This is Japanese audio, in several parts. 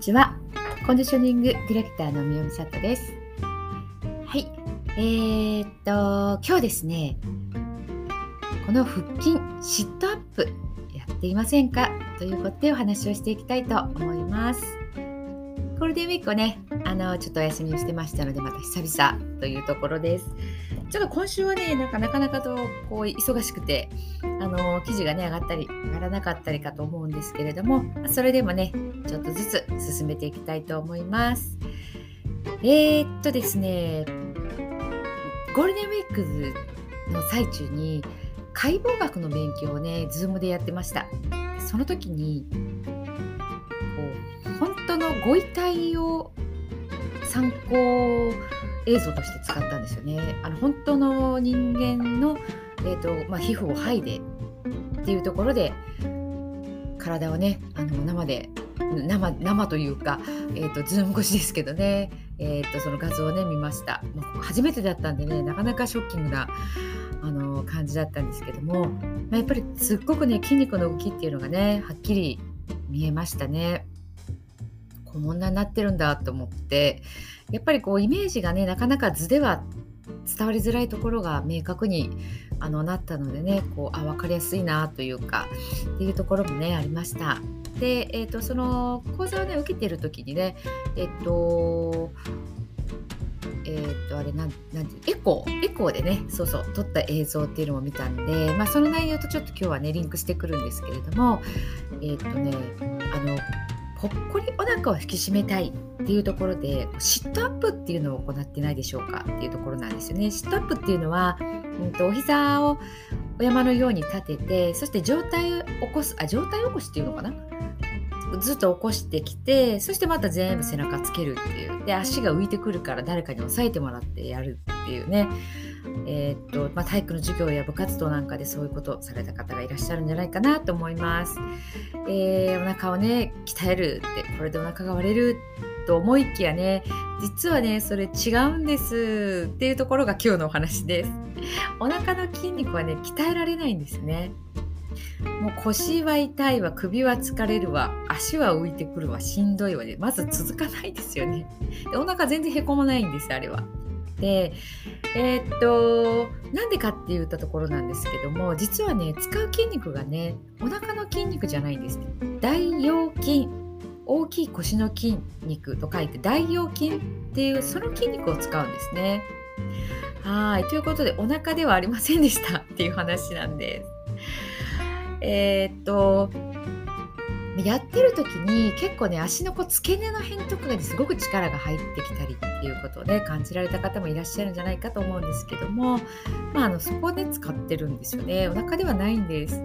ちは。コンディショニングディレクターのみよみさとです。はい。えー、っと、今日ですね、この腹筋シットアップやっていませんか？ということでお話をしていきたいと思います。ゴールデンウィークをね、あの、ちょっとお休みをしてましたので、また久々というところです。ちょっと今週はね、なんかなかなかとこう忙しくて、あの記事がね、上がったり、上がらなかったりかと思うんですけれども、それでもね、ちょっとずつ進めていきたいと思います。えー、っとですね、ゴールデンウィークの最中に、解剖学の勉強をね、ズームでやってました。その時に、こう、本当のご遺体を参考映像として使ったんですよね。あの本当の人間の、えーとまあ、皮膚を剥いでっていうところで体をねあの生で生生というか、えーと、ズーム越しですけどね、えーと、その画像をね見ました。もう初めてだったんでねなかなかショッキングなあの感じだったんですけども、まあ、やっぱりすっごくね筋肉の動きっていうのがねはっきり見えましたね。こんなになってるんだと思ってやっぱりこうイメージがねなかなか図では伝わりづらいところが明確にあのなったのでねこうあ分かりやすいなというかっていうところもねありました。で、えーと、その講座をね受けてる時にねえっ、ー、とえー、っとあれなんなんてエコーエコーでねそうそう撮った映像っていうのも見たんで、まあ、その内容とちょっと今日はねリンクしてくるんですけれどもえー、っとねあのぽっこりお腹を引き締めたいっていうところでシットアップっていうのを行ってないでしょうかっていうところなんですよね。シットアップっていうのは、うんと、お膝をお山のように立ててそして上体を起こすあ上体起こしっていうのかな？ずっと起こしてきてそしてまた全部背中つけるっていう。で足が浮いてくるから誰かに押さえてもらってやるっていうね。えー、っとまあ、体育の授業や部活動なんかでそういうことされた方がいらっしゃるんじゃないかなと思います。えー、お腹をね鍛えるってこれでお腹が割れると思いきやね実はねそれ違うんですっていうところが今日のお話です。お腹の筋肉はね鍛えられないんですね。もう腰は痛いわ首は疲れるわ足は浮いてくるわしんどいわでまず続かないですよねでお腹全然へこまないんですあれはでえー、っとなんでかって言ったところなんですけども実はね使う筋肉がねお腹の筋肉じゃないんです大腰筋大きい腰の筋肉と書いて大腰筋っていうその筋肉を使うんですね。はい。ということでお腹ではありませんでしたっていう話なんです。えー、っとやってる時に結構ね足のこう付け根の辺とかにすごく力が入ってきたりっていうことをね感じられた方もいらっしゃるんじゃないかと思うんですけども、まあ、あのそこで使ってるんですよね。お腹ではないんです。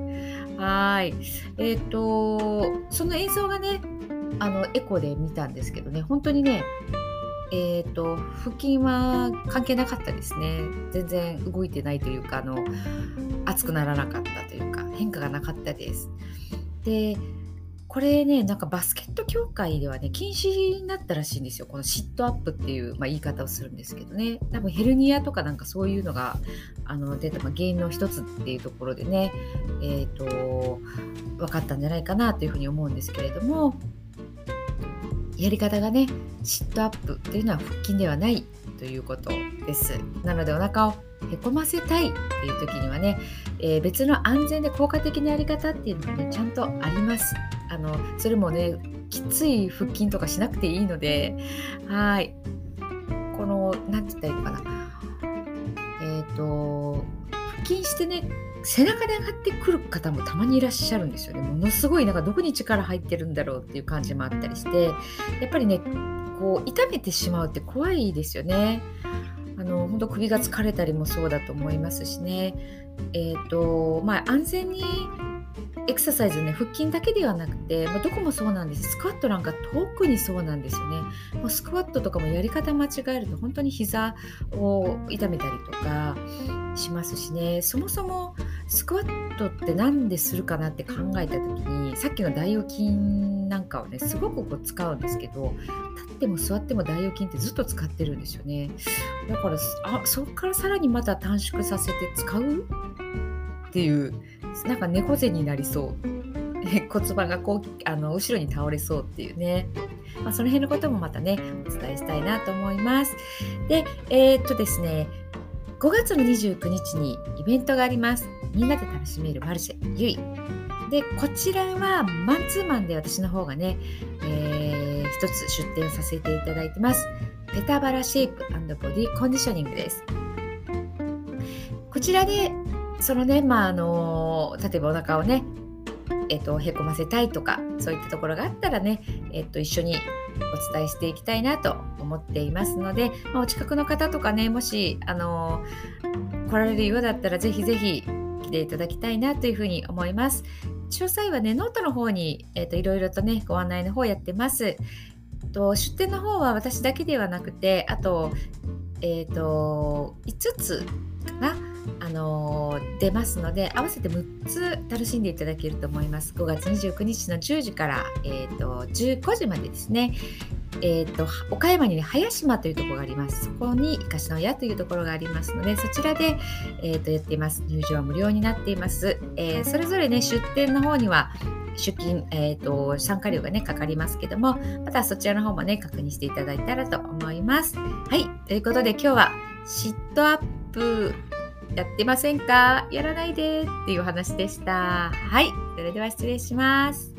はい。えっ、ー、とその映像がねあのエコで見たんですけどね本当にねえーと、腹筋は関係なかったですね。全然動いてないというかあの熱くならなかったというか変化がなかったです。でこれねなんかバスケット協会ではね禁止になったらしいんですよ。このシットアップっていう、まあ、言い方をするんですけどね。多分ヘルニアとかなんかそういうのがあの出た、まあ、原因の一つっていうところでねえっ、ー、と分かったんじゃないかなというふうに思うんですけれどもやり方がねシットアップっていうのは腹筋ではないということです。なのでお腹をへこませたいっていう時にはね、えー、別の安全で効果的なやり方っていうのがねちゃんとあります。あのそれもねきつい腹筋とかしなくていいのではいこの何て言ったらいいのかなえっ、ー、と腹筋してね背中で上がってくる方もたまにいらっしゃるんですよねものすごいなんかどこに力入ってるんだろうっていう感じもあったりしてやっぱりねこう痛めてしまうって怖いですよね。あの本当首が疲れたりもそうだと思いますしね。え、ー、とまあ安全にエクササイズね腹筋だけではなくて、まあ、どこもそうなんです。スクワットなんか特にそうなんですよね。もうスクワットとかもやり方間違えると本当に膝を痛めたりとかしますしね。そもそもスクワットって何でするかなって考えた時にさっきの大腰筋なんかをねすごくこう使うんですけど立っても座っても大腰筋ってずっと使ってるんですよね。だからあそこからさらにまた短縮させて使うっていうなんか猫背になりそう 骨盤がこうあの後ろに倒れそうっていうね、まあ、その辺のこともまたねお伝えしたいなと思います。でえー、っとですね5月の29日にイベントがあります。みんなで楽しめるマルシェゆい。でこちらはマンツーマンで私の方がね、えー、一つ出店させていただいてます。ペタバラシェイプボディコンディショニングです。こちらでそのね、まあ、あの例えばお腹をねえっと、へこませたいとかそういったところがあったらね、えっと、一緒にお伝えしていきたいなと思っていますので、まあ、お近くの方とかねもし、あの来られるようだったらぜひぜひ来ていただきたいなというふうに思います。詳細はねノートの方に、えっと、いろいろとねご案内の方やってます。と出店の方は私だけではなくてあと,、えーと5つかなあの出ますので合わせて6つ楽しんでいただけると思います5月29日の10時から、えーと、15時までですねえーと、岡山に、ね、早島というところがあります。そこにいかしの屋というところがありますので、そちらで、えーと、やっています。入場は無料になっています。えー、それぞれね、出店の方には出勤、えーと参加料がね、かかりますけども、またそちらの方もね、確認していただいたらと思います。はい、ということで今日はシットアップやってませんか？やらないでっていう話でした。はい。それでは失礼します。